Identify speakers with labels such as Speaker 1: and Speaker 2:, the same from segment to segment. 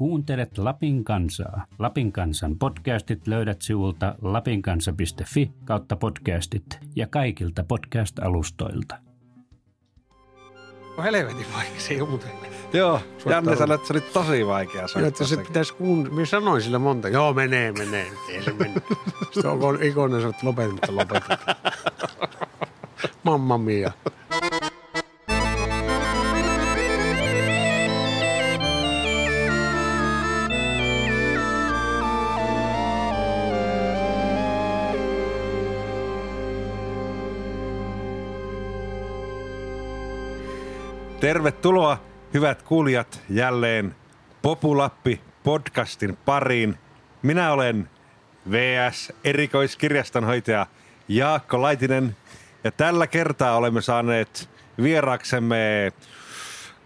Speaker 1: Kuuntelet Lapin kansaa. Lapin kansan podcastit löydät sivulta lapinkansa.fi kautta podcastit ja kaikilta podcast-alustoilta.
Speaker 2: Helvetin vaikea, se muuten.
Speaker 3: Joo, Janne
Speaker 2: on-
Speaker 3: sanoi, että se oli tosi vaikea
Speaker 2: Joo,
Speaker 3: soittaa.
Speaker 2: että se pitäisi kuun... Minä sanoin sille monta. Joo, menee, menee. Ei se mene. Sitten onko Ikonen että lopetetaan, lopetetaan. Mamma mia.
Speaker 3: Tervetuloa, hyvät kuulijat, jälleen Populappi podcastin pariin. Minä olen VS erikoiskirjastonhoitaja Jaakko Laitinen ja tällä kertaa olemme saaneet vieraksemme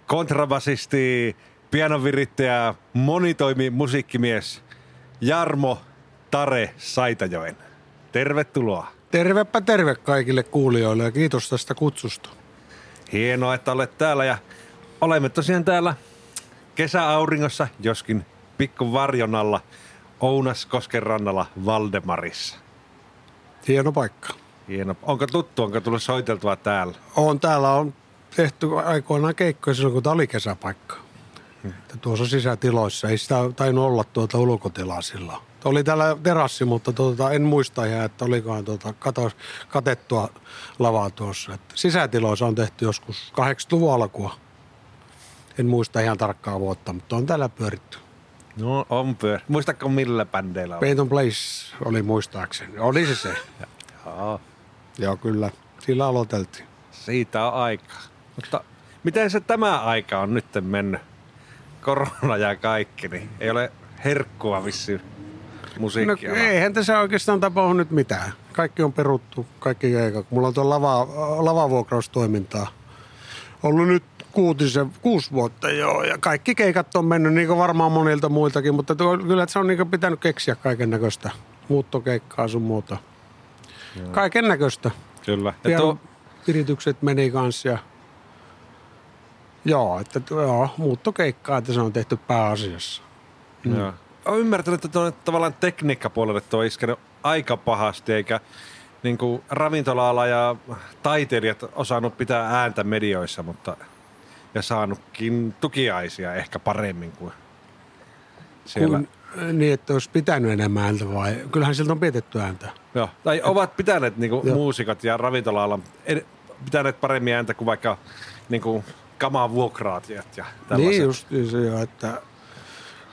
Speaker 3: kontrabasisti, pianovirittäjä, monitoimi musiikkimies Jarmo Tare Saitajoen. Tervetuloa.
Speaker 2: Tervepä terve kaikille kuulijoille ja kiitos tästä kutsusta.
Speaker 3: Hienoa, että olet täällä ja olemme tosiaan täällä kesäauringossa, joskin pikku varjon alla Ounaskosken rannalla Valdemarissa.
Speaker 2: Hieno paikka.
Speaker 3: Hieno. Onko tuttu, onko tullut soiteltua täällä?
Speaker 2: On täällä on tehty aikoinaan keikkoja silloin, kun tämä oli kesäpaikka. Että tuossa sisätiloissa. Ei sitä tainnut olla tuota ulkotilaa silloin. Oli täällä terassi, mutta tuota, en muista ihan, että olikohan tuota kato, katettua lavaa tuossa. Että sisätiloissa on tehty joskus 80-luvun alkua. En muista ihan tarkkaa vuotta, mutta on täällä pyöritty.
Speaker 3: No on pyör. Muistatko millä bändeillä on?
Speaker 2: Peyton Place oli muistaakseni. Oli se se.
Speaker 3: Joo,
Speaker 2: Joo, kyllä. Sillä aloiteltiin.
Speaker 3: siitä on aikaa. Mutta miten se tämä aika on nyt mennyt? Korona ja kaikki, niin ei ole herkkua vissiin
Speaker 2: No,
Speaker 3: musiikkia.
Speaker 2: eihän tässä oikeastaan tapahdu nyt mitään. Kaikki on peruttu, kaikki keikat. Mulla on tuo lava, lavavuokraustoimintaa ollut nyt kuutisen, kuusi vuotta joo. Ja kaikki keikat on mennyt niin kuin varmaan monilta muiltakin, mutta tuo, kyllä se on niin pitänyt keksiä kaiken näköistä. Muuttokeikkaa sun muuta. Kaiken näköistä.
Speaker 3: Kyllä. Ja tuo,
Speaker 2: yritykset meni kanssa ja Joo, että joo, muuttokeikkaa, että se on tehty pääasiassa.
Speaker 3: Mm. Joo. Olen ymmärtänyt, että tuonne tavallaan tekniikkapuolelle tuo on iskenyt aika pahasti, eikä niin kuin ravintola ja taiteilijat osannut pitää ääntä medioissa, mutta ja saanutkin tukiaisia ehkä paremmin kuin siellä.
Speaker 2: Kun, niin, että olisi pitänyt enemmän ääntä vai? Kyllähän siltä on pidetty ääntä.
Speaker 3: Joo. Tai ovat pitäneet niin kuin
Speaker 2: Joo.
Speaker 3: muusikot ja ravintola pitäneet paremmin ääntä kuin vaikka niin kuin kamavuokraatijat ja tällaiset.
Speaker 2: Niin just se jo, että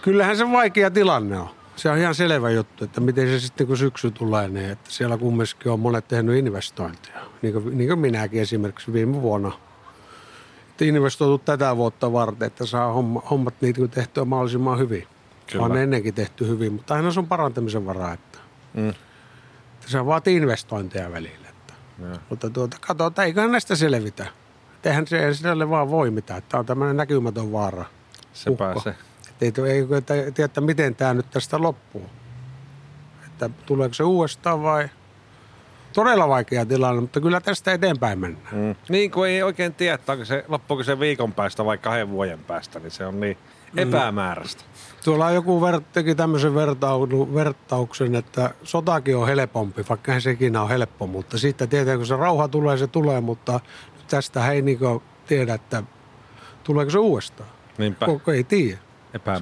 Speaker 2: kyllähän se vaikea tilanne on. Se on ihan selvä juttu, että miten se sitten kun syksy tulee, niin että siellä kumminkin on monet tehnyt investointeja. Niin kuin, niin kuin minäkin esimerkiksi viime vuonna. Että investoitu tätä vuotta varten, että saa homma, hommat niitä tehtyä mahdollisimman hyvin.
Speaker 3: Kyllä.
Speaker 2: On ennenkin tehty hyvin, mutta aina se on parantamisen varaa, että,
Speaker 3: Mm.
Speaker 2: että se vaatii investointeja välillä. Että.
Speaker 3: Joo.
Speaker 2: Mutta tuota, katsotaan, eiköhän näistä selvitä. Eihän se ei sille vaan voi mitään. Tämä on tämmöinen näkymätön vaara.
Speaker 3: Se
Speaker 2: Uhka.
Speaker 3: pääsee.
Speaker 2: Ei, ei tiedä, että miten tämä nyt tästä loppuu. Että tuleeko se uudestaan vai... Todella vaikea tilanne, mutta kyllä tästä eteenpäin mennään.
Speaker 3: Mm. Niin kuin ei oikein tiedä, onko se, loppuuko se viikon päästä vai kahden vuoden päästä, niin se on niin epämääräistä.
Speaker 2: Tuolla joku ver, teki tämmöisen vertau, vertauksen, että sotakin on helpompi, vaikka sekin ole helppo, mutta sitten tietenkin kun se rauha tulee, se tulee, mutta tästä ei niin tiedä, että tuleeko se uudestaan.
Speaker 3: Niinpä,
Speaker 2: Koko ei tiedä.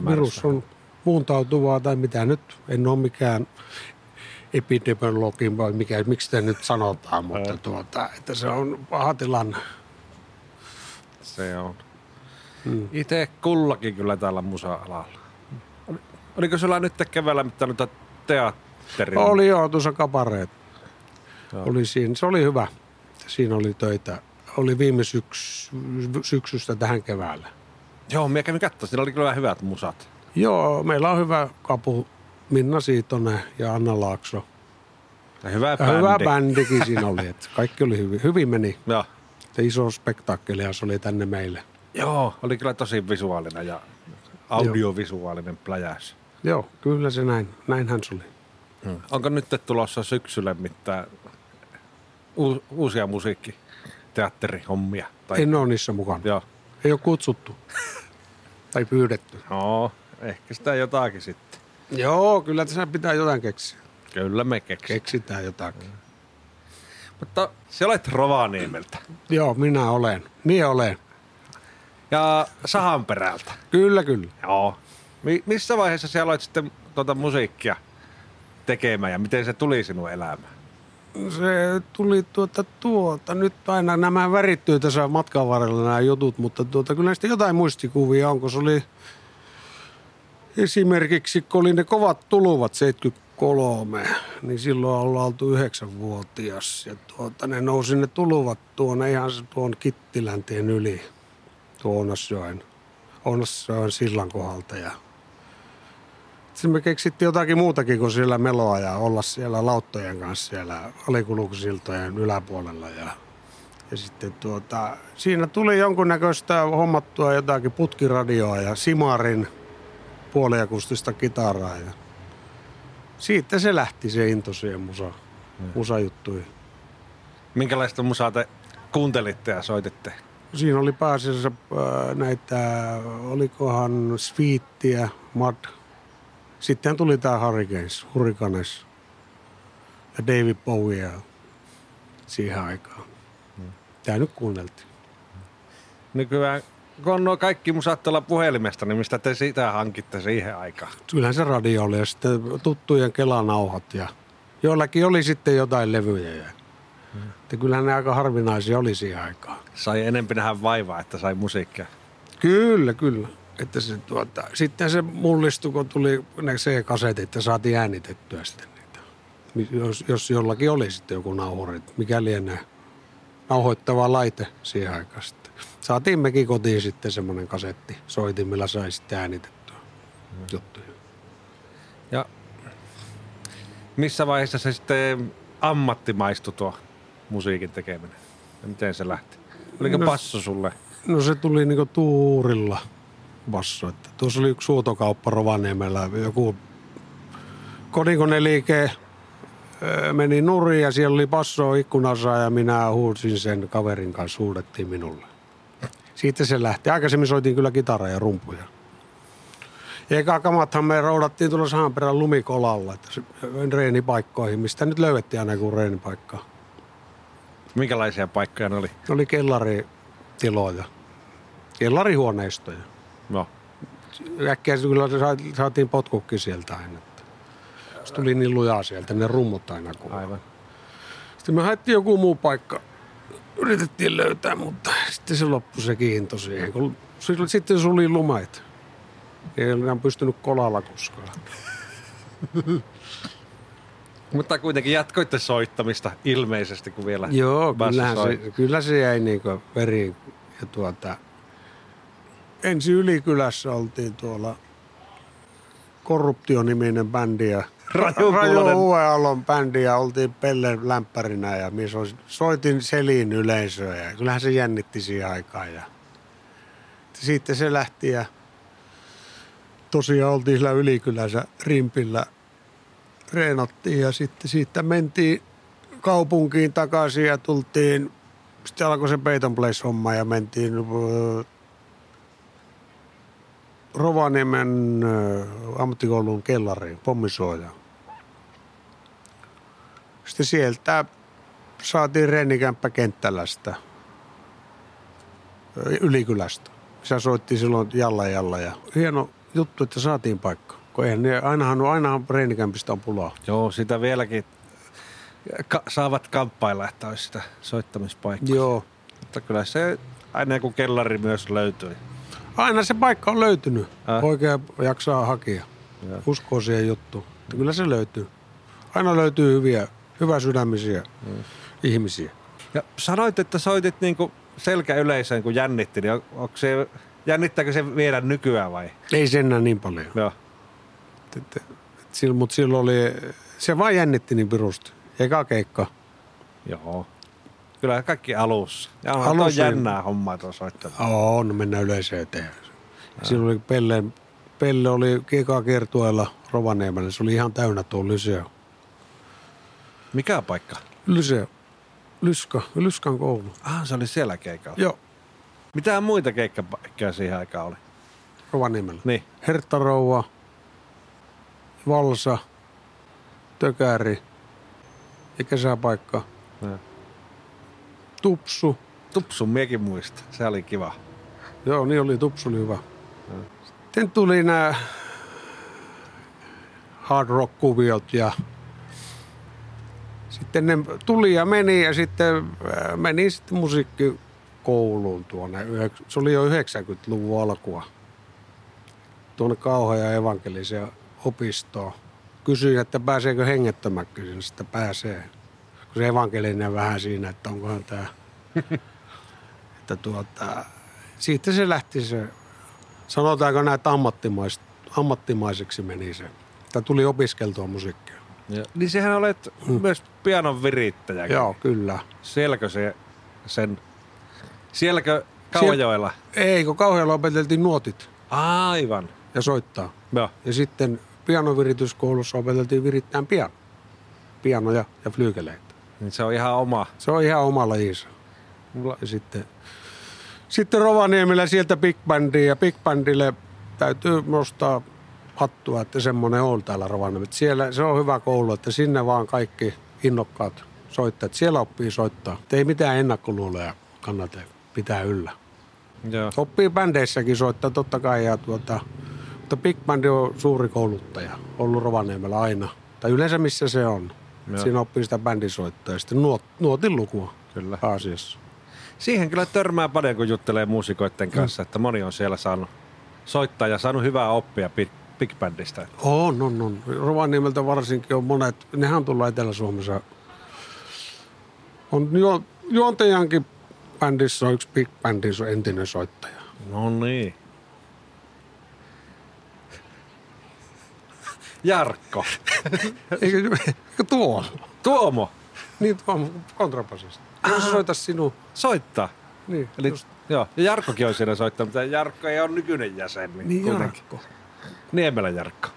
Speaker 2: Virus on muuntautuvaa tai mitä nyt, en ole mikään epidemiologi vai mikä, miksi sitä nyt sanotaan, mutta tuota, että se on paha tilanne.
Speaker 3: Se on.
Speaker 2: Mm.
Speaker 3: Itse kullakin kyllä täällä musa-alalla. Oli- Oliko sulla nyt keväällä mitään teatteria?
Speaker 2: Oli joo, tuossa kapareet.
Speaker 3: Joo.
Speaker 2: Oli siinä, se oli hyvä. Siinä oli töitä. Oli viime syks, syksystä tähän keväälle.
Speaker 3: Joo, minä kävin katsoa. Siinä oli kyllä hyvät musat.
Speaker 2: Joo, meillä on hyvä kapu. Minna Siitonen ja Anna Laakso.
Speaker 3: Ja hyvä
Speaker 2: Ja
Speaker 3: bändi.
Speaker 2: hyvä bändikin siinä oli. Että kaikki oli hyvin. Hyvin meni.
Speaker 3: Joo.
Speaker 2: Että iso spektaakkelihan se oli tänne meille.
Speaker 3: Joo, oli kyllä tosi visuaalinen ja audiovisuaalinen pläjäys.
Speaker 2: Joo, kyllä se näin. Näinhän se oli.
Speaker 3: Hmm. Onko nyt tulossa syksylle mitään u- uusia musiikkiteatterihommia? Tai...
Speaker 2: En ole niissä mukana.
Speaker 3: Joo.
Speaker 2: Ei ole kutsuttu. tai pyydetty.
Speaker 3: No, ehkä sitä jotakin sitten.
Speaker 2: Joo, kyllä tässä pitää jotain keksiä.
Speaker 3: Kyllä me keksimme.
Speaker 2: Keksitään jotakin.
Speaker 3: Mutta sä olet Rovaniemeltä
Speaker 2: Joo, minä olen. Niin olen.
Speaker 3: ja Sahanperältä.
Speaker 2: Kyllä, kyllä.
Speaker 3: Joo. Mi- missä vaiheessa sä aloit sitten tuota musiikkia tekemään ja miten se tuli sinun elämään?
Speaker 2: Se tuli tuota tuota. Nyt aina nämä värittyy tässä matkan varrella nämä jutut, mutta tuota, kyllä näistä jotain muistikuvia on, kun se oli esimerkiksi, kun oli ne kovat tuluvat 73, niin silloin ollaan oltu yhdeksänvuotias. Ja tuota, ne nousi ne tuluvat tuonne ihan tuon Kittiläntien yli, tuon Ounasjoen, Ounasjoen sillan kohdalta. Ja me keksittiin jotakin muutakin kuin siellä meloa ja olla siellä lauttojen kanssa siellä alikulkusiltojen yläpuolella. Ja, ja sitten tuota, siinä tuli jonkunnäköistä hommattua jotakin putkiradioa ja Simarin puoliakustista kitaraa. Ja siitä se lähti se into siihen musa, musajuttuihin.
Speaker 3: Minkälaista musaa te kuuntelitte ja soititte?
Speaker 2: Siinä oli pääasiassa äh, näitä, olikohan Sweettiä, Mad. Sitten tuli tämä Hurricanes, Hurricanes ja David Bowie siihen aikaan. Tämä nyt kuunneltiin.
Speaker 3: Nykyään, kun on nuo kaikki musat tuolla puhelimesta, niin mistä te sitä hankitte siihen aikaan?
Speaker 2: Kyllähän se radio oli ja sitten tuttujen kelanauhat ja joillakin oli sitten jotain levyjä. Ja, että kyllähän ne aika harvinaisia oli siihen aikaan.
Speaker 3: Sai enempi nähdä vaivaa, että sai musiikkia.
Speaker 2: Kyllä, kyllä. Että se, tuota, sitten se mullistui, kun tuli ne C-kasetit ja saatiin äänitettyä sitten niitä. Mi- Jos, jos jollakin oli sitten joku nauhuri, että mikä lienee nauhoittava laite siihen aikaan sitten. Saatiin mekin kotiin sitten semmoinen kasetti, soitin, millä sai sitten äänitettyä juttuja.
Speaker 3: Ja missä vaiheessa se sitten ammattimaistui tuo musiikin tekeminen? Ja miten se lähti? Oliko
Speaker 2: No-
Speaker 3: passo sulle?
Speaker 2: No se tuli niinku tuurilla basso. Että tuossa oli yksi suotokauppa Rovaniemellä, joku kodinkoneliike meni nurin ja siellä oli basso ikkunassa ja minä huusin sen kaverin kanssa, huudettiin minulle. Siitä se lähti. Aikaisemmin soitin kyllä kitaraa ja rumpuja. Ja eka kamathan me roudattiin tuolla Sahanperän lumikolalla, että reenipaikkoihin, mistä nyt löydettiin aina kuin reenipaikkaa.
Speaker 3: Minkälaisia paikkoja ne oli?
Speaker 2: Ne oli kellaritiloja, kellarihuoneistoja.
Speaker 3: No.
Speaker 2: Äkkiä kyllä sa- saatiin potkukki sieltä aina. että Se tuli niin lujaa sieltä, ne rummut aina kun.
Speaker 3: Aivan.
Speaker 2: Sitten me haettiin joku muu paikka. Yritettiin löytää, mutta sitten se loppui se kiinto siihen. Kun sitten suli lumait. Ei enää pystynyt kolalla koskaan.
Speaker 3: Mutta kuitenkin jatkoitte soittamista ilmeisesti, kun vielä
Speaker 2: Joo, kyllähän
Speaker 3: soi.
Speaker 2: se, kyllä se jäi niin veriin. Ja tuota, ensi Ylikylässä oltiin tuolla korruptioniminen bändi ja
Speaker 3: Raju.
Speaker 2: Ueallon bändi ja oltiin Pelle lämpärinä ja minä soitin selin yleisöä ja kyllähän se jännitti siihen aikaan. Ja sitten se lähti ja tosiaan oltiin sillä Ylikylässä rimpillä reenattiin ja sitten siitä mentiin kaupunkiin takaisin ja tultiin, sitten alkoi se Peyton Place-homma ja mentiin Rovaniemen ö, ammattikoulun kellariin, pommisuojaan. Sitten sieltä saatiin reenikämppä Kenttälästä, ö, Ylikylästä. Se soitti silloin jalla jalla ja hieno juttu, että saatiin paikka. Kun eihän ne, ainahan, ainahan reenikämpistä on pulaa.
Speaker 3: Joo, sitä vieläkin ka- saavat kamppailla, että olisi sitä soittamispaikkaa.
Speaker 2: Joo.
Speaker 3: Mutta kyllä se aina kun kellari myös löytyi.
Speaker 2: Aina se paikka on löytynyt.
Speaker 3: Äh.
Speaker 2: Oikein jaksaa hakea.
Speaker 3: Joo.
Speaker 2: Uskoo siihen juttuun. Että Kyllä se löytyy. Aina löytyy hyviä, hyvä sydämisiä mm. ihmisiä.
Speaker 3: Ja sanoit, että soitit niinku selkäyleisöön, kun jännitti, niin on, onko se, jännittääkö se vielä nykyään vai?
Speaker 2: Ei se enää niin paljon.
Speaker 3: Joo.
Speaker 2: Mutta silloin oli, se vaan jännitti niin pirusti. Eka keikka.
Speaker 3: Joo. Kyllä kaikki alussa. Ja tuo
Speaker 2: Alussa-
Speaker 3: jännää hommaa tuo soittaminen.
Speaker 2: On, no mennään yleisöön eteen. Silloin oli Pelle, Pelle oli eka kiertueella Rovaniemellä. Se oli ihan täynnä tuo Lyseo.
Speaker 3: Mikä paikka?
Speaker 2: Lyseo. Lyska, Lyskan koulu.
Speaker 3: Ah, se oli siellä keikalla.
Speaker 2: Joo.
Speaker 3: Mitä muita keikkapaikkoja siihen aikaan oli?
Speaker 2: Rovaniemellä.
Speaker 3: Niin.
Speaker 2: Herttarouva, Valsa, Tökäri ja kesäpaikka.
Speaker 3: Ja.
Speaker 2: Tupsu.
Speaker 3: Tupsun miekin muista. Se oli kiva.
Speaker 2: Joo, niin oli. Tupsu oli hyvä. Sitten tuli nämä hard rock-kuviot ja sitten ne tuli ja meni ja sitten äh, meni sitten musiikkikouluun tuonne. Se oli jo 90-luvun alkua. Tuonne Kauhajan evankeliseen opistoon. Kysyin, että pääseekö hengettömäksi. Kysyin, että pääsee. Kun se evankelinen vähän siinä, että onkohan tämä... että tuota, siitä se lähti se, sanotaanko näitä ammattimais, ammattimaiseksi meni se. Tämä tuli opiskeltua musiikkia.
Speaker 3: Ja. Niin sehän olet myös pianon virittäjä.
Speaker 2: Joo, kyllä.
Speaker 3: Sielläkö se sen... Sielläkö Kauhajoella?
Speaker 2: Ei, kun kauhealla opeteltiin nuotit
Speaker 3: Aivan.
Speaker 2: ja soittaa.
Speaker 3: Joo.
Speaker 2: Ja sitten pianovirityskoulussa opeteltiin virittämään piano. Pianoja ja flyykeleitä.
Speaker 3: Niin se on ihan oma.
Speaker 2: Se on ihan oma lajinsa. Sitten, sitten Rovaniemellä sieltä Big Bandiin ja Big Bandille täytyy nostaa hattua, että semmoinen on täällä Rovaniemellä. Siellä se on hyvä koulu, että sinne vaan kaikki innokkaat soittajat. Siellä oppii soittaa. Et ei mitään ennakkoluuloja kannata pitää yllä.
Speaker 3: Joo.
Speaker 2: Oppii bändeissäkin soittaa totta kai. Ja tuota, mutta Big Band on suuri kouluttaja, ollut Rovaniemellä aina. Tai yleensä missä se on.
Speaker 3: Joo.
Speaker 2: Siinä oppii sitä bändisoittoa ja sitten nuot, nuotin lukua
Speaker 3: Kyllä.
Speaker 2: Aasiassa.
Speaker 3: Siihen kyllä törmää paljon, kun juttelee muusikoiden kanssa, että moni on siellä saanut soittaa ja saanut hyvää oppia Big, Big Bandista.
Speaker 2: On, on, on. Rovaniemeltä varsinkin on monet, nehän on tullut Etelä-Suomessa. On ju, juontajankin bändissä on yksi Big Bandin entinen soittaja.
Speaker 3: No niin. Jarkko.
Speaker 2: Eikö, eikö tuo?
Speaker 3: Tuomo.
Speaker 2: Niin tuo kontrabasista. Jos se soita sinun.
Speaker 3: Soittaa.
Speaker 2: Niin,
Speaker 3: Eli,
Speaker 2: just.
Speaker 3: joo. Ja Jarkkokin on siinä soittanut, mutta Jarkko ei ole nykyinen jäsen. Niin,
Speaker 2: Niin
Speaker 3: kuitenkin.
Speaker 2: Jarkko.
Speaker 3: Niemelän Jarkko.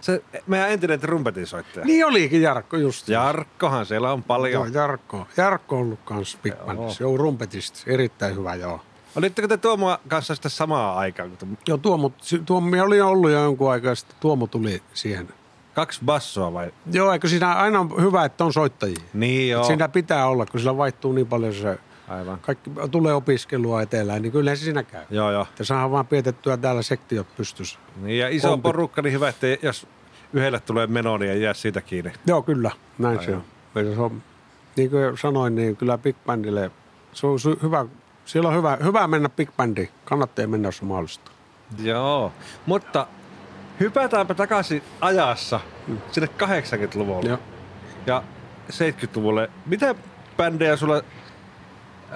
Speaker 3: Se meidän entinen trumpetin soittaja.
Speaker 2: Niin olikin Jarkko just.
Speaker 3: Jarkkohan siellä on
Speaker 2: Joo,
Speaker 3: paljon.
Speaker 2: Jarkko. Jarkko on ollut kans Big
Speaker 3: Joo.
Speaker 2: Bandissa. Joo, rumpetisti. Erittäin hyvä, joo.
Speaker 3: Olitteko te Tuomo kanssa sitten samaan aikaan? kun tu-
Speaker 2: Joo, Tuomo, Tuomo olin ollut jo jonkun aikaa, ja sitten Tuomo tuli siihen.
Speaker 3: Kaksi bassoa vai?
Speaker 2: Joo, eikö siinä aina on hyvä, että on soittajia?
Speaker 3: Niin joo.
Speaker 2: Joo. Siinä pitää olla, kun sillä vaihtuu niin paljon se,
Speaker 3: Aivan.
Speaker 2: kaikki tulee opiskelua etelään, niin kyllä se siinä käy.
Speaker 3: Joo, joo.
Speaker 2: Että saadaan vaan pietettyä täällä sektiot pystyssä.
Speaker 3: Niin, ja iso
Speaker 2: Kompi.
Speaker 3: porukka, niin hyvä, että jos yhdelle tulee meno, niin ei jää siitä kiinni.
Speaker 2: Joo, kyllä, näin
Speaker 3: Ai
Speaker 2: se
Speaker 3: joo.
Speaker 2: on. Ja se on. Niin kuin sanoin, niin kyllä Big Bandille, se on hyvä, siellä on hyvä, hyvä mennä Big Bandiin. Kannattaa mennä, jos on mahdollista.
Speaker 3: Joo, mutta hypätäänpä takaisin ajassa sinne 80-luvulle
Speaker 2: Joo.
Speaker 3: ja 70-luvulle. Mitä bändejä sulla,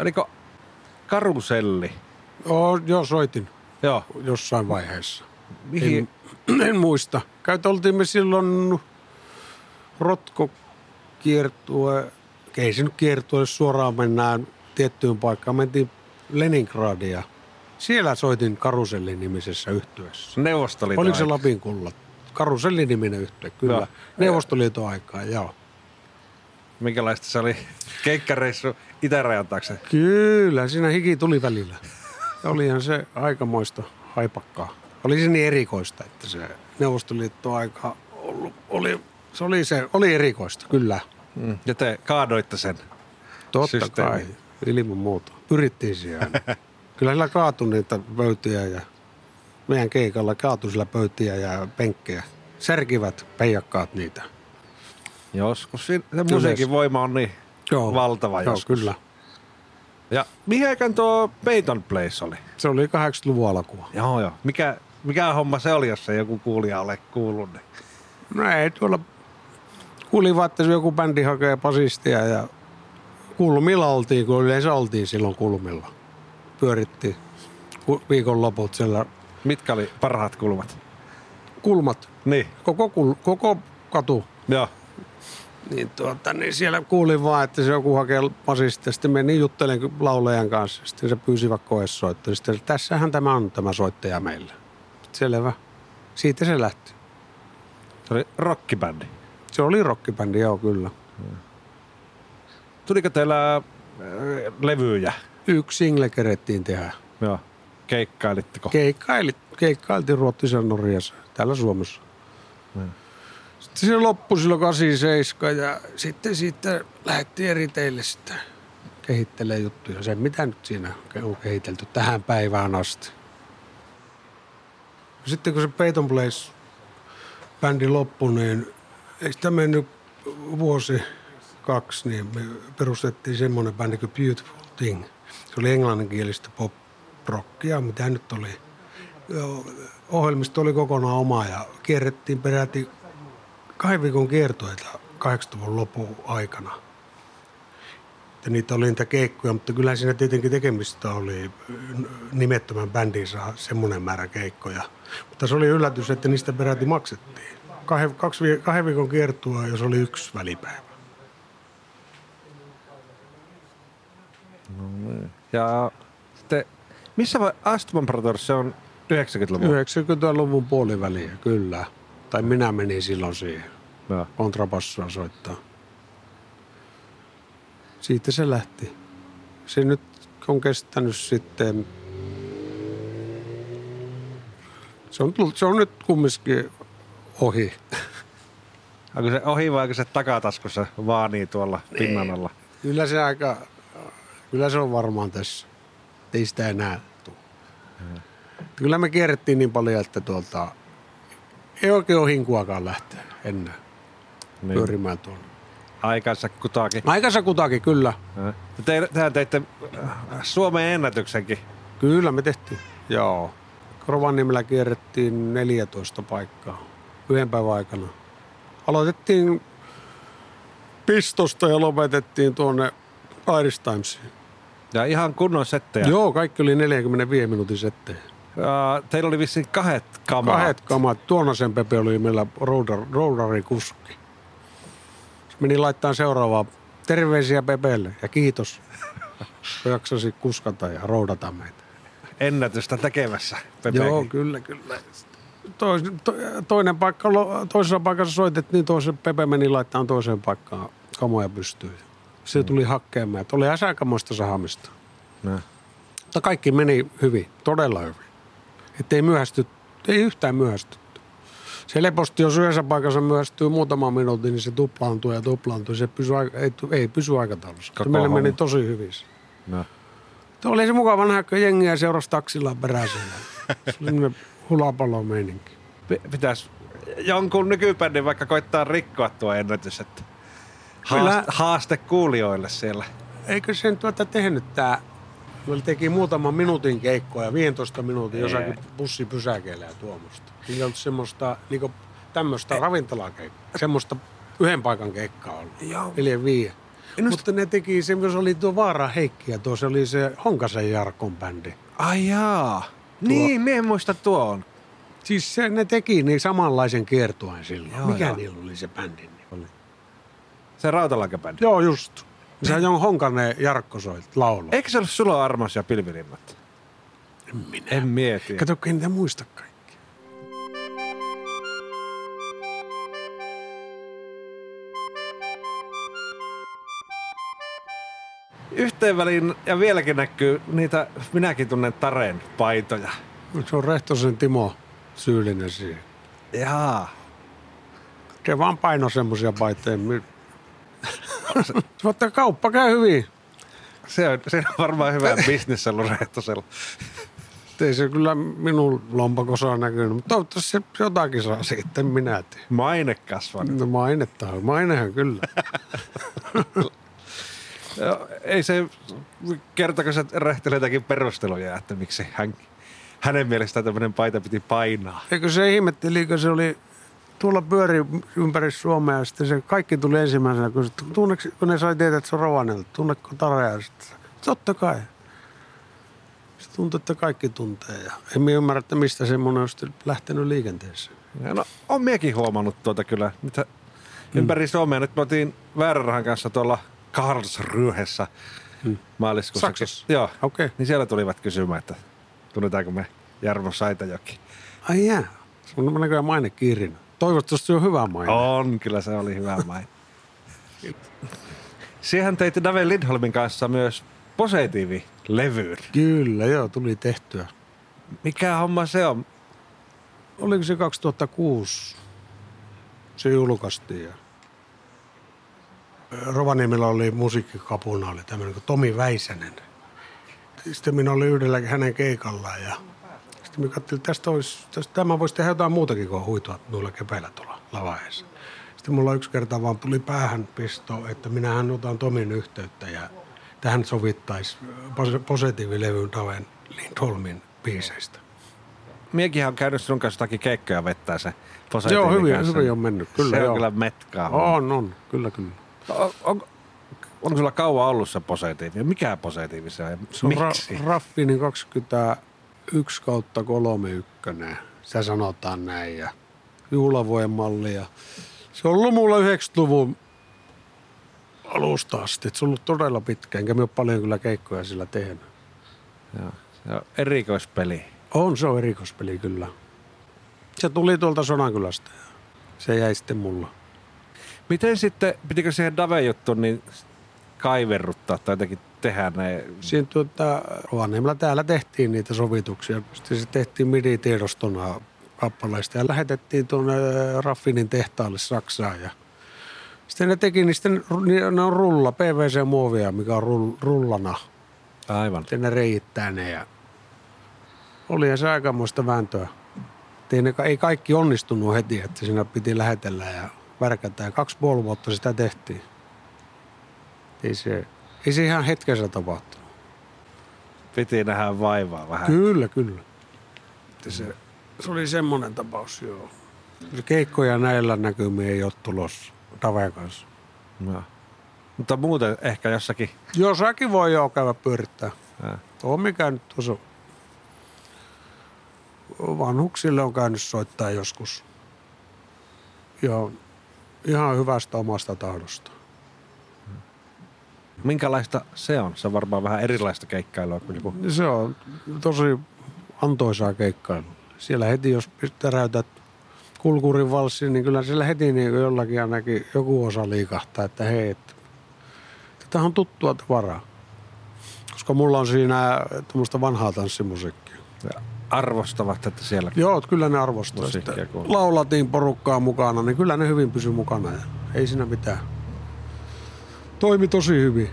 Speaker 3: oliko Karuselli?
Speaker 2: Oo, joo, soitin
Speaker 3: Joo,
Speaker 2: jossain vaiheessa.
Speaker 3: mihin?
Speaker 2: En, en muista. Käyt oltiin me silloin rotkokiertue, ei se nyt kiertue, suoraan mennään tiettyyn paikkaan. Mentiin Leningradia. Siellä soitin Karusellin nimisessä yhtyessä.
Speaker 3: Neuvostoliiton
Speaker 2: Oliko se. Lapin kullat? Karusellin niminen yhtye, kyllä.
Speaker 3: Joo.
Speaker 2: Neuvostoliiton aikaa, joo.
Speaker 3: Minkälaista se oli keikkareissu itärajan taakse?
Speaker 2: Kyllä, siinä hiki tuli välillä. Ja olihan se aikamoista haipakkaa. Oli se niin erikoista, että se Neuvostoliitto aika ollut, oli, se oli, se, oli erikoista, kyllä.
Speaker 3: Mm. Ja te kaadoitte sen.
Speaker 2: Totta
Speaker 3: Systeemi.
Speaker 2: kai, ilman muuta. Pyrittiin siihen. kyllä sillä kaatui niitä pöytiä ja meidän keikalla kaatui sillä pöytiä ja penkkejä. Särkivät peijakkaat niitä.
Speaker 3: Joskus se musiikin voima on niin valtava
Speaker 2: Joo,
Speaker 3: joskus.
Speaker 2: kyllä.
Speaker 3: Ja mihin aikaan tuo Peyton Place oli?
Speaker 2: Se oli 80-luvun alkua.
Speaker 3: Joo, joo. Mikä, mikä homma se oli, jos ei joku kuulija ole kuullut? Niin.
Speaker 2: No ei tuolla, kuulin vaan, että joku bändi hakee basistia ja kulmilla oltiin, kun yleensä oltiin silloin kulmilla. Pyörittiin ku- viikonloput siellä
Speaker 3: Mitkä oli parhaat kulmat?
Speaker 2: kulmat,
Speaker 3: Niin,
Speaker 2: koko, kul, koko katu.
Speaker 3: joo.
Speaker 2: Niin, tuota, niin siellä kuulin vaan, että se joku hakee basistia. Sitten menin juttelemaan laulajan kanssa. Sitten se pyysivät koessoittoa. Sitten tässähän tämä on tämä soittaja meillä. Selvä. Siitä se lähti.
Speaker 3: Se oli rockibändi.
Speaker 2: Se oli rockibändi, joo kyllä.
Speaker 3: Tuliko teillä äh, levyjä?
Speaker 2: Yksi single kerettiin tehdä.
Speaker 3: Joo. keikkailitteko?
Speaker 2: Keikkaili, keikkailtiin Ruotsissa Norjassa, täällä Suomessa.
Speaker 3: Mm.
Speaker 2: Sitten se loppui silloin 87 ja sitten siitä lähdettiin eri teille sitten kehittelee juttuja. Se mitä nyt siinä on kehitelty tähän päivään asti. Sitten kun se Peyton Place bändi loppui, niin ei sitä mennyt vuosi kaksi, niin me perustettiin semmoinen bändi kuin Beautiful Thing. Se oli englanninkielistä pop-rockia, mitä nyt oli. Ohjelmisto oli kokonaan oma ja kierrettiin peräti kahden viikon kiertoita 80-luvun lopun aikana. Ja niitä oli niitä keikkoja, mutta kyllä siinä tietenkin tekemistä oli nimettömän bändinsä semmoinen määrä keikkoja. Mutta se oli yllätys, että niistä peräti maksettiin. Kahden, kaksi, kahden viikon kiertua, jos oli yksi välipäivä.
Speaker 3: No niin. Ja sitten, missä vai Astman Brothers, se on 90-luvun?
Speaker 2: 90-luvun puoliväliä, kyllä. Tai minä menin silloin siihen
Speaker 3: Joo.
Speaker 2: kontrabassua soittaa. Siitä se lähti. Se nyt on kestänyt sitten... Se on, se on nyt kumminkin ohi.
Speaker 3: Onko se ohi vai onko se takataskussa vaanii tuolla pinnan alla?
Speaker 2: Kyllä se aika... Kyllä se on varmaan tässä. Ei sitä enää tule. Kyllä me kierrettiin niin paljon, että tuolta... Ei oikein ole hinkuakaan lähteä enää
Speaker 3: Niin.
Speaker 2: pyörimään tuolla.
Speaker 3: Aikansa kutakin.
Speaker 2: Aikansa kutakin, kyllä.
Speaker 3: Ja Te, tehän teitte äh, Suomen ennätyksenkin.
Speaker 2: Kyllä me tehtiin. Joo. Rovaniemellä kierrettiin 14 paikkaa yhden päivän aikana. Aloitettiin pistosta ja lopetettiin tuonne Irish Timesiin.
Speaker 3: Ja ihan kunnon settejä.
Speaker 2: Joo, kaikki oli 45 minuutin settejä.
Speaker 3: Ja teillä oli vissiin kahdet kamat.
Speaker 2: Kahdet kamat. Tuonasen Pepe oli meillä roudar, roudari kuski. Se meni laittaa seuraavaa. Terveisiä Pepelle ja kiitos. kun jaksasi kuskata ja roudata meitä.
Speaker 3: Ennätystä tekemässä. Pepekin.
Speaker 2: Joo, kyllä, kyllä. Tois, to, toinen paikka, toisessa paikassa soitettiin, toisen Pepe meni laittamaan toiseen paikkaan kamoja pystyyn. Se tuli hakemaan. että Oli äsäkamoista sahamista. Mutta kaikki meni hyvin, todella hyvin. Että ei myöhästy, ei yhtään myöhästytty. Se leposti, jos yhdessä paikassa myöhästyy muutama minuutti, niin se tuplaantuu ja tuplaantuu. Se pysy, aika- ei, ei pysy aikataulussa. Se
Speaker 3: Koko
Speaker 2: meille meni tosi hyvin.
Speaker 3: No.
Speaker 2: Tuo oli se mukava nähdä, kun jengiä seurasi taksilla perässä. Se oli semmoinen hulapallo-meininki.
Speaker 3: P- Pitäis jonkun nykybändin vaikka koittaa rikkoa tuo ennätys, että
Speaker 2: Kyllä.
Speaker 3: haaste, haaste kuulijoille siellä.
Speaker 2: Eikö sen tuota tehnyt tää? Meillä teki muutaman minuutin keikkoja, 15 minuutin jossakin bussipysäkeillä ja tuommoista. Niillä on semmoista niinku tämmöistä ravintolakeikkaa, semmoista yhden paikan keikkaa ollut.
Speaker 3: Joo.
Speaker 2: Viiden.
Speaker 3: Minusta-
Speaker 2: Mutta ne teki, se se oli tuo Vaara Heikki ja tuo se oli se Honkasen Jarkon bändi.
Speaker 3: Ai jaa. Niin, mie en muista tuon.
Speaker 2: Siis se, ne teki niin samanlaisen kiertueen silloin.
Speaker 3: Joo,
Speaker 2: Mikä
Speaker 3: joo.
Speaker 2: niillä oli se bändin.
Speaker 3: Se rautalankebändi.
Speaker 2: Joo, just. Se on Honkanen Jarkko soit laulu.
Speaker 3: Eikö se ollut Sulo Armas ja Pilvilinnat?
Speaker 2: En minä.
Speaker 3: En mieti.
Speaker 2: Kato, kun en niitä muista kaikki.
Speaker 3: Yhteen väliin ja vieläkin näkyy niitä, minäkin tunnen Taren paitoja.
Speaker 2: Se on Rehtosen Timo syyllinen siihen.
Speaker 3: Jaa.
Speaker 2: Se vaan paino semmosia paitteja. Mutta kauppa käy hyvin.
Speaker 3: Se on, se on varmaan hyvä bisnes ollut Rehtosella.
Speaker 2: Ei se kyllä minun lompakossa on näkynyt, mutta toivottavasti se jotakin saa siitä, en minä tiedä.
Speaker 3: Maine kasvanut.
Speaker 2: No mainetta on, mainehan kyllä.
Speaker 3: Ei se, kertoko se Rehtele jotakin perusteluja, että miksi hän, hänen mielestään tämmöinen paita piti painaa.
Speaker 2: Eikö se ihmetteli, kun se oli tuolla pyöri ympäri Suomea ja sitten se kaikki tuli ensimmäisenä, kun, se, tunneksi, kun ne sai tietää, että se on Rovanielta, tunnetko Tarea? Sitten, totta kai. Se tuntui, että kaikki tuntee ja en minä ymmärrä, että mistä semmoinen on sitten lähtenyt liikenteeseen.
Speaker 3: Ja No, on miekin huomannut tuota kyllä. Nyt ympäri Suomea nyt me oltiin Vääränrahan kanssa tuolla Karlsruhessa maaliskuussa.
Speaker 2: Saksassa?
Speaker 3: Joo.
Speaker 2: Okei.
Speaker 3: Niin siellä tulivat kysymään, että tunnetaanko me Jarmo Saitajoki.
Speaker 2: Ai jää, se on näköjään maine kiirinä. Toivottavasti se on hyvä maine.
Speaker 3: On, kyllä se oli hyvä maine. Siihen teit Dave Lindholmin kanssa myös positiivilevyyn.
Speaker 2: Kyllä, joo, tuli tehtyä.
Speaker 3: Mikä homma se on?
Speaker 2: Oliko se 2006? Se julkaistiin. Ja Rovaniemellä oli musiikkikapuna, oli tämmöinen kuin Tomi Väisänen. Sitten minä olin yhdellä hänen keikallaan ja sitten me katselimme, että tästä, olisi, tästä tämä voisi tehdä jotain muutakin kuin huitoa noilla kepeillä tuolla lavaheessa. Sitten mulla yksi kerta vaan tuli päähän pisto, että minähän otan Tomin yhteyttä ja tähän sovittaisi positiivilevyn Daven Lindholmin biiseistä.
Speaker 3: Miekin on käynyt sinun kanssa jotakin keikkoja vettää se
Speaker 2: Joo, hyvin,
Speaker 3: kanssa.
Speaker 2: hyvin on mennyt. Kyllä,
Speaker 3: se on joo. kyllä metkaa.
Speaker 2: On, on, kyllä, kyllä.
Speaker 3: On, on, on sulla kauan ollut se positiivi? Mikä positiivi se on?
Speaker 2: Se on
Speaker 3: Miksi?
Speaker 2: Ra- Raffinin 20 1 kautta 31. Se sanotaan näin ja juhlavuoden malli. Ja se on ollut mulla 90-luvun alusta asti. Se on ollut todella pitkä, enkä me ole paljon kyllä keikkoja sillä tehnyt.
Speaker 3: Joo, se on erikoispeli.
Speaker 2: On, se on erikoispeli kyllä. Se tuli tuolta Sonankylästä ja se jäi sitten mulla.
Speaker 3: Miten sitten, pitikö siihen Dave-juttu, niin kaiverruttaa tai jotenkin tehdä ne?
Speaker 2: Siinä tuota, Rovaniemellä täällä tehtiin niitä sovituksia. Sitten se tehtiin MIDI-tiedostona kappaleista ja lähetettiin tuonne Raffinin tehtaalle Saksaan. Ja sitten ne teki, niin sitten ne on rulla, PVC-muovia, mikä on rull, rullana.
Speaker 3: Aivan.
Speaker 2: Sitten ne reiittää ne ja oli se aikamoista vääntöä. Ei, ne, ei kaikki onnistunut heti, että siinä piti lähetellä ja värkätä. Ja kaksi puoli vuotta sitä tehtiin. Ei se, ei se ihan hetkessä tapahtunut.
Speaker 3: Piti nähdä vaivaa vähän.
Speaker 2: Kyllä, kyllä. Se, se oli semmoinen tapaus, joo. Keikkoja näillä näkymiä ei ole tulossa Daven kanssa.
Speaker 3: Joo. Mutta muuten ehkä jossakin.
Speaker 2: Jossakin voi joo käydä pyörittää.
Speaker 3: Ää.
Speaker 2: On mikä nyt tuossa vanhuksille on käynyt soittaa joskus. Ja ihan hyvästä omasta tahdosta.
Speaker 3: Minkälaista se on? Se on varmaan vähän erilaista keikkailua kuin joku.
Speaker 2: Se on tosi antoisaa keikkailua. Siellä heti, jos täräytät kulkurin valssin, niin kyllä siellä heti niin jollakin ainakin joku osa liikahtaa, että hei, että tätä on tuttua tavaraa. Koska mulla on siinä tuommoista vanhaa tanssimusiikkia.
Speaker 3: Ja arvostavat, että siellä
Speaker 2: Joo, kyllä ne arvostaa
Speaker 3: Musiikkia
Speaker 2: sitä. Laulatiin porukkaa mukana, niin kyllä ne hyvin pysy mukana ja ei siinä mitään. Toimi tosi hyvin.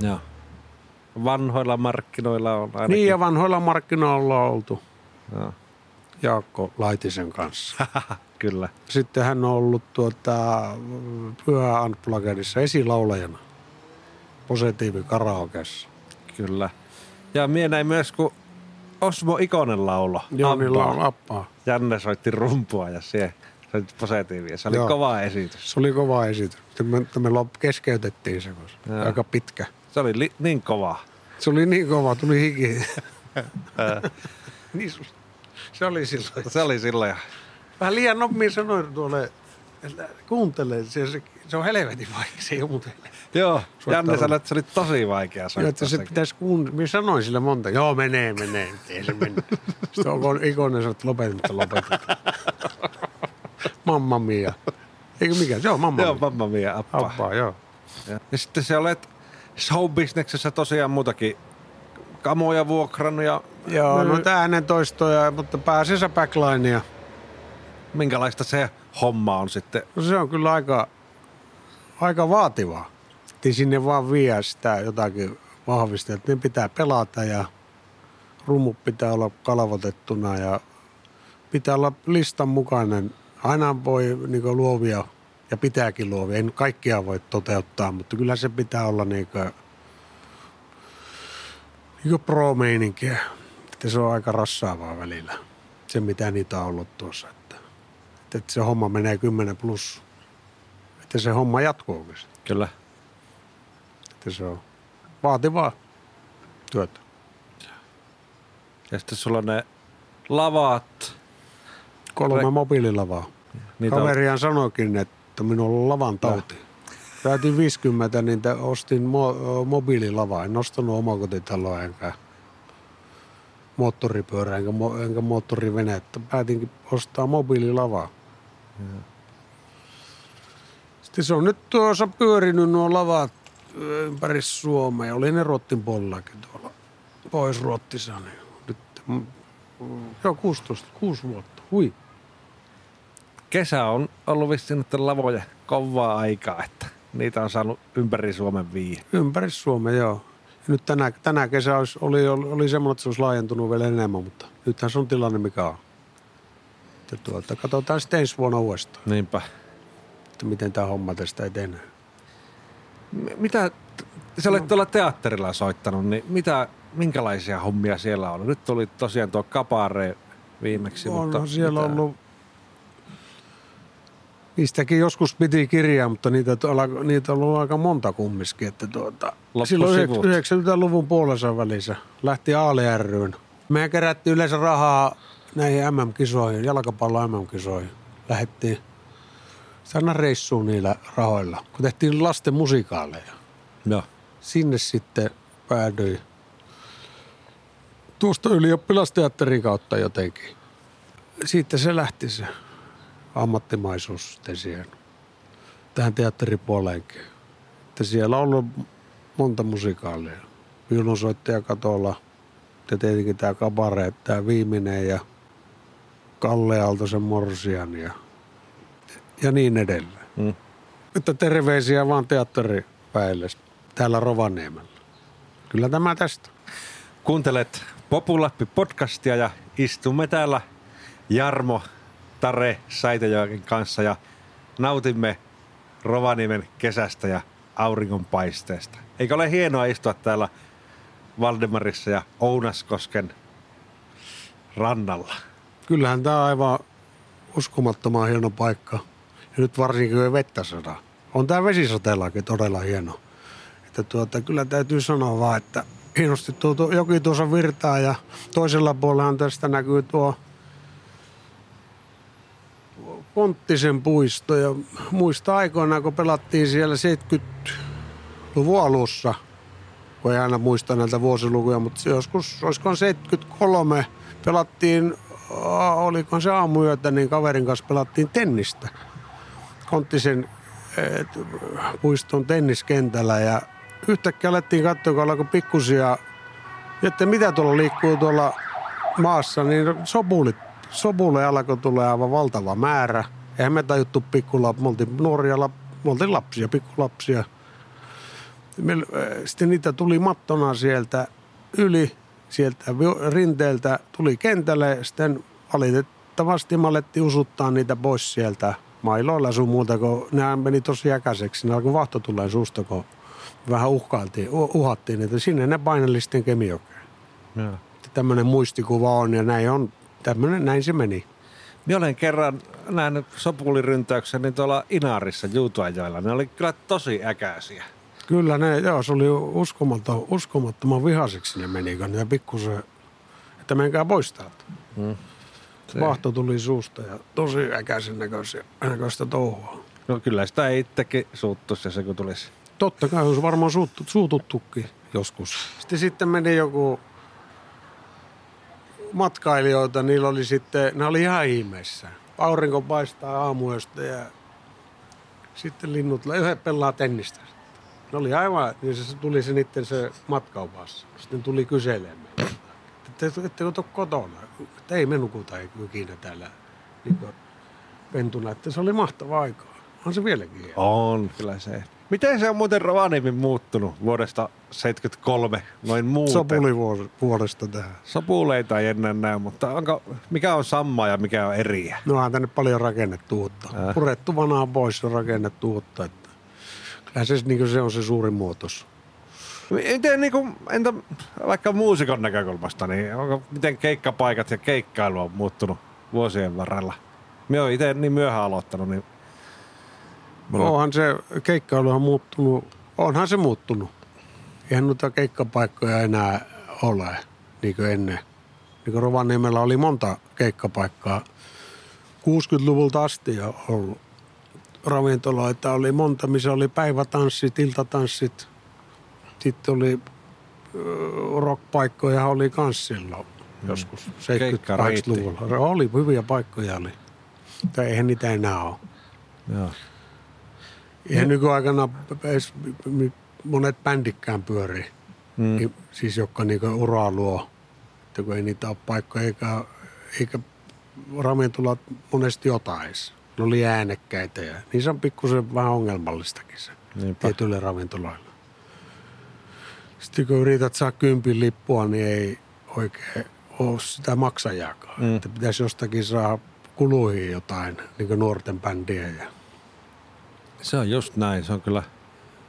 Speaker 3: Joo. vanhoilla markkinoilla on ainakin.
Speaker 2: Niin ja vanhoilla markkinoilla on oltu
Speaker 3: Joo.
Speaker 2: Jaakko Laitisen kanssa.
Speaker 3: Kyllä.
Speaker 2: Sitten hän on ollut tuota, Pyhä Unpluggedissa esilaulajana. Positiivi karaokeessa.
Speaker 3: Kyllä. Ja mie näin myös, kun Osmo Ikonen laulo.
Speaker 2: Joo, on appaa.
Speaker 3: Janne soitti rumpua ja se soitti positiivia. Se oli
Speaker 2: Joo.
Speaker 3: kova esitys.
Speaker 2: Se oli kova esitys. Sitten me, me lop- keskeytettiin se, koska
Speaker 3: Joo.
Speaker 2: aika pitkä.
Speaker 3: Se oli li- niin kova.
Speaker 2: Se oli niin kova, tuli hiki. niin, se oli silloin.
Speaker 3: Se oli silloin.
Speaker 2: Vähän liian nopeasti sanoin tuolle, että kuuntele, se, se, se on helvetin vaikea, se ei ole muuten.
Speaker 3: Joo,
Speaker 2: Soittaa
Speaker 3: Janne sanoi, että se oli tosi vaikea
Speaker 2: Joo,
Speaker 3: soittaa.
Speaker 2: että se pitäisi kuunnella. Minä sanoin sille monta. Joo, menee, menee. Ei se mene. Sitten on ikonen että lopeta, mutta lopeta. mamma mia. Eikö mikä? Joo, mamma
Speaker 3: Joo, mamma mia, appa.
Speaker 2: Appaa, joo.
Speaker 3: Ja, ja sitten se olet showbisneksessä tosiaan muutakin kamoja vuokrannut ja
Speaker 2: Joo, no äänentoistoja, mutta pääasiassa backlinea.
Speaker 3: minkälaista se homma on sitten.
Speaker 2: No se on kyllä aika, aika vaativaa. Ei sinne vaan vie sitä jotakin vahvistaa. Että ne pitää pelata ja rummut pitää olla kalvotettuna ja pitää olla listan mukainen. Aina voi niin luovia ja pitääkin luovia. Ei kaikkia voi toteuttaa, mutta kyllä se pitää olla niin kuin, niin pro-meininkiä. Että se on aika rassaavaa välillä. Se mitä niitä on ollut tuossa. Että, että se homma menee 10 plus. Että se homma jatkuu oikeasti.
Speaker 3: Kyllä.
Speaker 2: Että se on vaativaa työtä.
Speaker 3: Ja sitten sulla on ne lavat.
Speaker 2: Kolme
Speaker 3: Re-
Speaker 2: mobiililavaa.
Speaker 3: Niitä on,
Speaker 2: Kaverihan sanoikin, että minulla on lavan tauti. Täytin 50, niin ostin mo- mobiililavaa. En ostanut omakotitaloa enkä moottoripyörää enkä, mo- enkä moottorivenettä. Päätinkin ostaa mobiililavaa. Sitten se on nyt tuossa pyörinyt nuo lavat ympäri Suomea. Oli ne Ruottin puolellakin tuolla Pohjois-Ruottissa. Niin nyt Joo, 16, 6 vuotta. Hui.
Speaker 3: Kesä on ollut vissiin nyt lavoja kovaa aikaa, että niitä on saanut ympäri Suomen viiä.
Speaker 2: Ympäri Suomea, joo. Ja nyt tänä, tänä kesä olisi, oli, oli, oli semmoinen, että se olisi laajentunut vielä enemmän, mutta nythän se on tilanne mikä on. Että tuota, katsotaan sitten ensi vuonna uudestaan,
Speaker 3: Niinpä.
Speaker 2: että miten tämä homma tästä etenee.
Speaker 3: M- Mitä, sä olet tuolla teatterilla soittanut, niin mitä, minkälaisia hommia siellä on? Nyt tuli tosiaan tuo kapare viimeksi, mutta
Speaker 2: Onhan siellä
Speaker 3: mitä?
Speaker 2: ollut, niistäkin joskus piti kirjaa, mutta niitä, niitä on ollut aika monta kumminkin. Että tuota, silloin
Speaker 3: sivut.
Speaker 2: 90-luvun puolessa välissä lähti Aali ryyn. Mehän kerättiin yleensä rahaa näihin MM-kisoihin, jalkapallon MM-kisoihin. Lähettiin aina reissuun niillä rahoilla, kun tehtiin lasten musikaaleja
Speaker 3: Joo.
Speaker 2: sinne sitten päädyin. Tuosta ylioppilasteatterin kautta jotenkin. Siitä se lähti se ammattimaisuus sitten siihen, tähän teatteripuoleenkin. Että siellä on ollut monta musikaalia. Viulunsoittaja katolla ja tietenkin tämä kabare, tämä viimeinen ja Kalle Aaltosen Morsian ja, ja niin edelleen.
Speaker 3: Mm.
Speaker 2: Että terveisiä vaan teatteripäille täällä Rovaniemellä. Kyllä tämä tästä.
Speaker 3: Kuuntelet Populappi podcastia ja istumme täällä Jarmo, Tare, Säitäjoen kanssa ja nautimme Rovaniemen kesästä ja auringonpaisteesta. Eikö ole hienoa istua täällä Valdemarissa ja Ounaskosken rannalla?
Speaker 2: Kyllähän tämä on aivan uskomattoman hieno paikka. Ja nyt varsinkin kun vettä sada. On tämä vesisateellakin todella hieno. Että tuota, kyllä täytyy sanoa vaan, että hienosti tuo, tuo joki tuossa virtaa ja toisella puolellahan tästä näkyy tuo Ponttisen puisto ja muista aikoina, kun pelattiin siellä 70-luvun alussa, kun ei aina muista näitä vuosilukuja, mutta joskus, olisiko 73, pelattiin, oliko se aamuyötä, niin kaverin kanssa pelattiin tennistä. Konttisen et, puiston tenniskentällä ja yhtäkkiä alettiin katsoa, kun alkoi pikkusia, että mitä tuolla liikkuu tuolla maassa, niin sopulit, sopulle alkoi tulla aivan valtava määrä. Eihän me tajuttu pikkula, me oltiin nuoria, me oltiin lapsia, pikkulapsia. Sitten niitä tuli mattona sieltä yli, sieltä rinteeltä tuli kentälle. Sitten valitettavasti me alettiin usuttaa niitä pois sieltä mailoilla sun muuta, kun nämä meni tosi äkäiseksi. Ne alkoi vahto tulee suusta, kun vähän uhkailtiin, uhattiin, että sinne ne paineli sitten Kemiokeen.
Speaker 3: Joo.
Speaker 2: Tämmöinen muistikuva on ja näin on, tämmöinen, näin se meni.
Speaker 3: Minä olen kerran nähnyt sopuliryntäyksen niin tuolla Inarissa Juutuajoilla. Ne oli kyllä tosi äkäisiä.
Speaker 2: Kyllä ne, joo, se oli uskomaton, uskomattoman vihaseksi ne meni, kun ne pikkusen, että menkää pois täältä.
Speaker 3: Se-
Speaker 2: Vahto tuli suusta ja tosi äkäisen näköistä, näköistä touhua.
Speaker 3: No kyllä sitä itsekin suuttuisi, se kun tulisi.
Speaker 2: Totta kai olisi varmaan suuttu, suututtukin joskus. Sitten, sitten meni joku matkailijoita, niillä oli sitten, ne oli ihan ihmeessä. Aurinko paistaa aamuyöstä ja sitten linnut, yhdet pelaa tennistä. Ne oli aivan, niin se tuli se niiden se matkaupassa. Sitten tuli kyselemään. Että Ettekö te ole kotona? Että ei me nukuta ikinä täällä niin kuin pentuna. Että se oli mahtava aikaa. On se vieläkin.
Speaker 3: On, kyllä se. Miten se on muuten Rovaniemi muuttunut vuodesta 73 noin muuten?
Speaker 2: Sopuli vuos- vuodesta tähän.
Speaker 3: Sopuleita ei enää näy, mutta onko, mikä on sammaa ja mikä on eriä?
Speaker 2: No onhan tänne paljon rakennettu uutta.
Speaker 3: Äh.
Speaker 2: Purettu vanhaa pois ja rakennettu uutta. Että kyllä se, niin se on se suurin muutos.
Speaker 3: Miten, niin kuin, entä vaikka muusikon näkökulmasta, niin onko, miten keikkapaikat ja keikkailu on muuttunut vuosien varrella? Minä olen itse niin myöhään aloittanut, niin Mulla-
Speaker 2: Onhan se keikkailuhan muuttunut, onhan se muuttunut. Eihän noita keikkapaikkoja enää ole, niin kuin ennen. Niin kuin Rovaniemellä oli monta keikkapaikkaa. 60-luvulta asti jo ollut ravintoloita. Oli monta, missä oli päivätanssit, iltatanssit. Sitten oli rockpaikkoja oli kans silloin joskus
Speaker 3: Keikka riitti.
Speaker 2: 70-80-luvulla. Oli, hyviä paikkoja oli. Tai eihän niitä enää ole.
Speaker 3: Joo.
Speaker 2: Eihän nykyaikana edes monet bändikään pyörii.
Speaker 3: Mm.
Speaker 2: Mm. Siis jotka niinku uraa luo. sitten, kun ei niitä ole paikkoja eikä, eikä ravintolat monesti otais. Ne oli äänekkäitä ja niin se on pikkusen vähän ongelmallistakin se
Speaker 3: Niinpä.
Speaker 2: tietyille ravintoloille. Sitten kun yrität saa kympin lippua, niin ei oikein ole sitä maksajaakaan.
Speaker 3: Mm.
Speaker 2: Että pitäisi jostakin saada kuluihin jotain, niin kuin nuorten bändiä. Ja...
Speaker 3: Se on just näin, se on kyllä.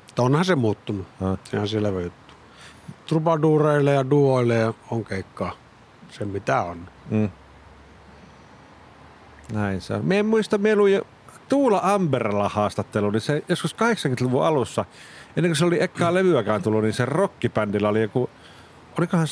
Speaker 2: Mutta onhan se muuttunut. Se on selvä juttu. Trubadureille ja duoille on keikkaa. Se mitä on.
Speaker 3: Mm. Näin se on. Mie en muista, mie luin jo Tuula Amberella haastattelu, niin se joskus 80-luvun alussa, ennen kuin se oli ekkaa levyäkään tullut, niin se rockibändillä oli joku, olikohan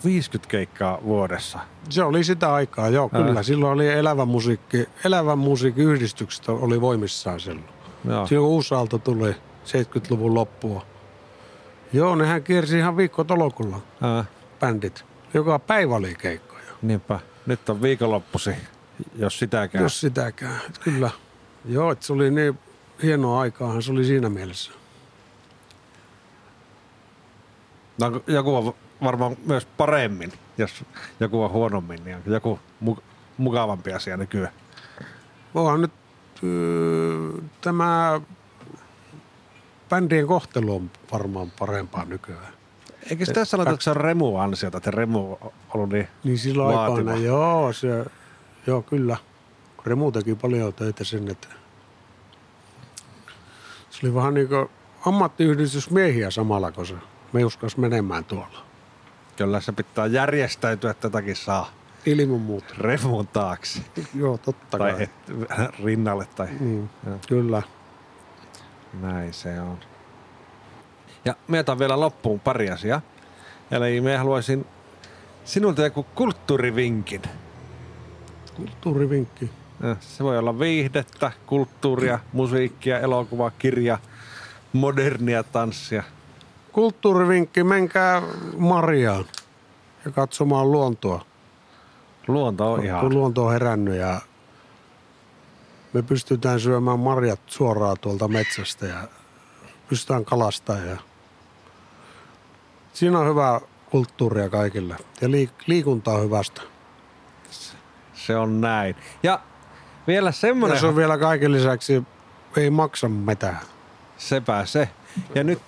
Speaker 3: 150 keikkaa vuodessa.
Speaker 2: Se oli sitä aikaa, joo,
Speaker 3: Ah.
Speaker 2: kyllä. Silloin oli elävä musiikki, elävän musiikin yhdistykset oli voimissaan silloin.
Speaker 3: Joo.
Speaker 2: Silloin kun uusi aalto tuli 70-luvun loppua. Joo, nehän kiersi ihan viikko tolokulla,
Speaker 3: Ää,
Speaker 2: bändit. Joka päivä oli keikkoja,
Speaker 3: niinpä. Nyt on viikonloppusi, jos sitäkään.
Speaker 2: jos sitäkään. Kyllä. Joo, että se oli niin hienoa aikaahan se oli siinä mielessä.
Speaker 3: No, joku on varmaan myös paremmin, jos joku on huonommin, niin joku mu- mukavampi asia nykyään.
Speaker 2: Onhan nyt öö, tämä bändien kohtelu on varmaan parempaa nykyään.
Speaker 3: Eikö sitä sanota, että se on Remu ansiota, että Remu on ollut niin
Speaker 2: Niin silloin
Speaker 3: Vaativa.
Speaker 2: aikoina, joo, se, joo kyllä. Remu teki paljon töitä sen, että se oli vähän niin kuin ammattiyhdistysmiehiä samalla, kun se me uskas menemään tuolla.
Speaker 3: Kyllä se pitää järjestäytyä, että tätäkin saa
Speaker 2: Ilman muuta.
Speaker 3: Remun taakse.
Speaker 2: Joo, totta
Speaker 3: Tai
Speaker 2: kai.
Speaker 3: et, rinnalle tai
Speaker 2: Mm,
Speaker 3: Joo.
Speaker 2: kyllä.
Speaker 3: näin se on. Ja me otan vielä loppuun pari asiaa. Eli me haluaisin sinulta joku kulttuurivinkin.
Speaker 2: Kulttuurivinkki.
Speaker 3: Eh, Se voi olla viihdettä, kulttuuria, musiikkia, elokuvaa, kirja, modernia tanssia.
Speaker 2: Kulttuurivinkki, menkää Marjaan ja katsomaan luontoa.
Speaker 3: Luonto on ihan...
Speaker 2: kun luonto on herännyt ja me pystytään syömään marjat suoraan tuolta metsästä ja pystytään kalastamaan. Ja Siinä on hyvää kulttuuria kaikille ja liik- liikunta on hyvästä.
Speaker 3: Se on näin. Ja vielä semmoinen...
Speaker 2: Ja se on vielä kaiken lisäksi, ei maksa mitään.
Speaker 3: Sepä se. Ja nyt,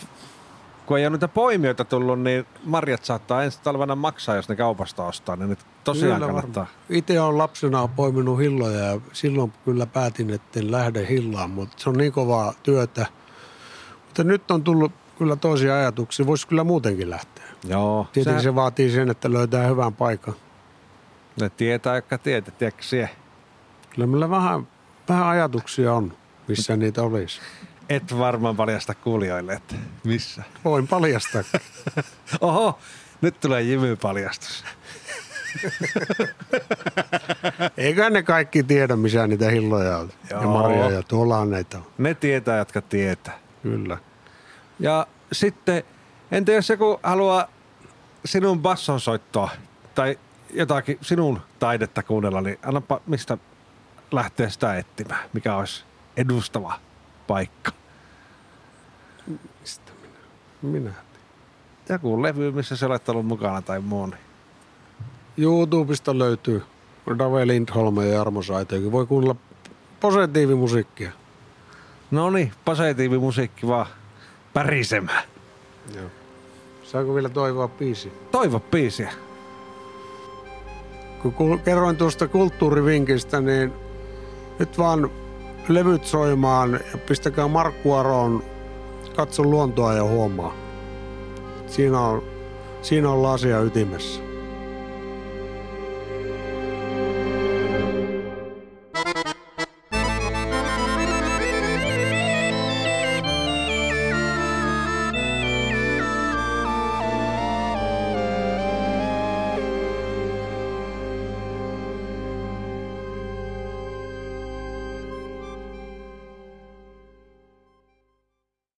Speaker 3: kun ei ole niitä poimijoita tullut, niin marjat saattaa ensi talvena maksaa, jos ne kaupasta ostaa. Niin nyt tosiaan
Speaker 2: Kyllä
Speaker 3: kannattaa.
Speaker 2: Itse olen lapsena poiminut hilloja ja silloin kyllä päätin, että en lähde hillaan, mutta se on niin kovaa työtä. Mutta nyt on tullut kyllä toisia ajatuksia, voisi kyllä muutenkin lähteä.
Speaker 3: Joo.
Speaker 2: Tietenkin
Speaker 3: Sä,
Speaker 2: se vaatii sen, että löytää hyvän paikan.
Speaker 3: ne tietää, jotka tietää, tiedätkö sie?
Speaker 2: Kyllä meillä vähän, vähän ajatuksia on, missä niitä olisi.
Speaker 3: Et varmaan paljasta kuulijoille, että missä.
Speaker 2: Voin paljastaa.
Speaker 3: Oho, nyt tulee jymypaljastus.
Speaker 2: Eiköhän ne kaikki tiedä, missä niitä hilloja on. Ja
Speaker 3: Joo.
Speaker 2: marjoja, tuolla näitä on.
Speaker 3: Ne tietää, jotka tietää.
Speaker 2: Kyllä.
Speaker 3: Ja sitten, entä jos joku haluaa sinun basson soittoa tai jotakin sinun taidetta kuunnella, niin annapa mistä lähtee sitä etsimään, mikä olisi edustava paikka.
Speaker 2: Mistä minä? Minä.
Speaker 3: Joku levy, missä sä olet ollut mukana tai muu. Niin.
Speaker 2: YouTubesta löytyy Dave Lindholm ja Jarmo Saitoikin. Voi kuunnella positiivimusiikkia.
Speaker 3: No niin, positiivimusiikki vaan pärisemään.
Speaker 2: Joo. Saanko vielä toivoa biisi?
Speaker 3: Toivo biisiä.
Speaker 2: Kun ku- kerroin tuosta kulttuurivinkistä, niin nyt vaan levyt soimaan ja pistäkää Markku Aroon Katso luontoa ja huomaa. Siinä on, siinä on asia ytimessä.